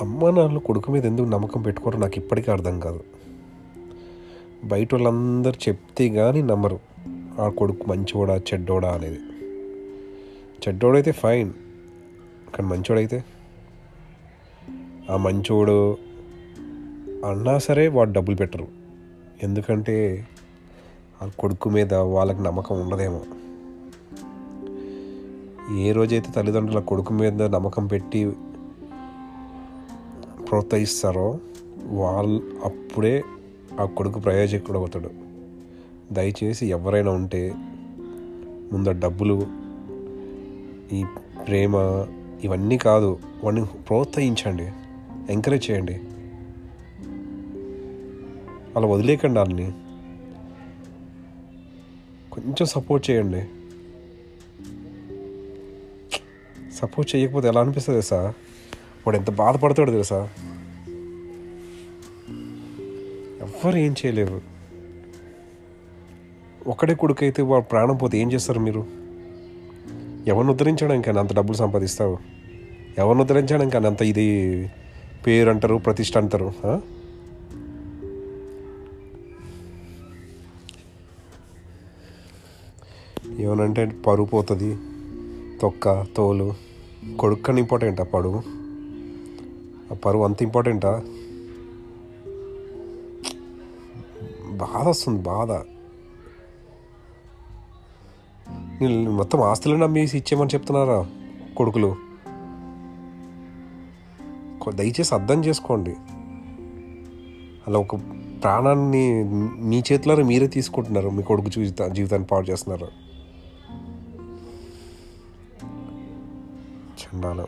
అమ్మ నాన్నలు కొడుకు మీద ఎందుకు నమ్మకం పెట్టుకోరో నాకు ఇప్పటికీ అర్థం కాదు. బయట వాళ్ళందరూ చెప్తే కానీ నమ్మరు. ఆ కొడుకు మంచివాడా చెడ్డోడా అనేది. చెడ్డోడైతే ఫైన్. కానీ మంచోడైతే? ఆ మంచోడు అన్నా సరే వాడు డబ్బులు పెట్టరు. ఎందుకంటే ఆ కొడుకు మీద వాళ్ళకి నమ్మకం ఉండదేమో. ఏ రోజైతే తల్లిదండ్రుల కొడుకు మీద నమ్మకం పెట్టి ప్రోత్సహిస్తారో వాళ్ళు అప్పుడే ఆ కొడుకు ప్రయోజకుడు అవుతాడు. దయచేసి ఎవరైనా ఉంటే ముందు డబ్బులు ఈ ప్రేమ ఇవన్నీ కాదు వాడిని ప్రోత్సహించండి ఎంకరేజ్ చేయండి. అలా వదిలేకండి వాళ్ళని. కొంచెం సపోర్ట్ చేయండి. సపోర్ట్ చేయకపోతే ఎలా అనిపిస్తుంది సార్ వాడు ఎంత బాధపడతాడు తెలుసా? ఎవ్వరు ఏం చేయలేరు. ఒక్కడే కొడుకైతే వాడు ప్రాణం పోతే ఏం చేస్తారు మీరు? ఎవరిని ఉద్ధరించడానికి అంత డబ్బులు సంపాదిస్తావు? ఎవరిని ఉద్ధరించడానికి అంత ఇది పేరు అంటారు ప్రతిష్ట అంటారు ఏమనంటే పరువు పోతుంది తొక్క తోలు కొడుక్కని ఇంపార్టెంట్ ఆ ఆ పరువు అంత ఇంపార్టెంటా? బాధ వస్తుంది బాధ. మొత్తం ఆస్తులు నమ్మేసి ఇచ్చేయమని చెప్తున్నారా కొడుకులు? దయచేసి అర్థం చేసుకోండి. అలా ఒక ప్రాణాన్ని మీ చేతిలో మీరే తీసుకుంటున్నారు మీ కొడుకు జీవిత జీవితాన్ని పాడు చేస్తున్నారు. చండాలం.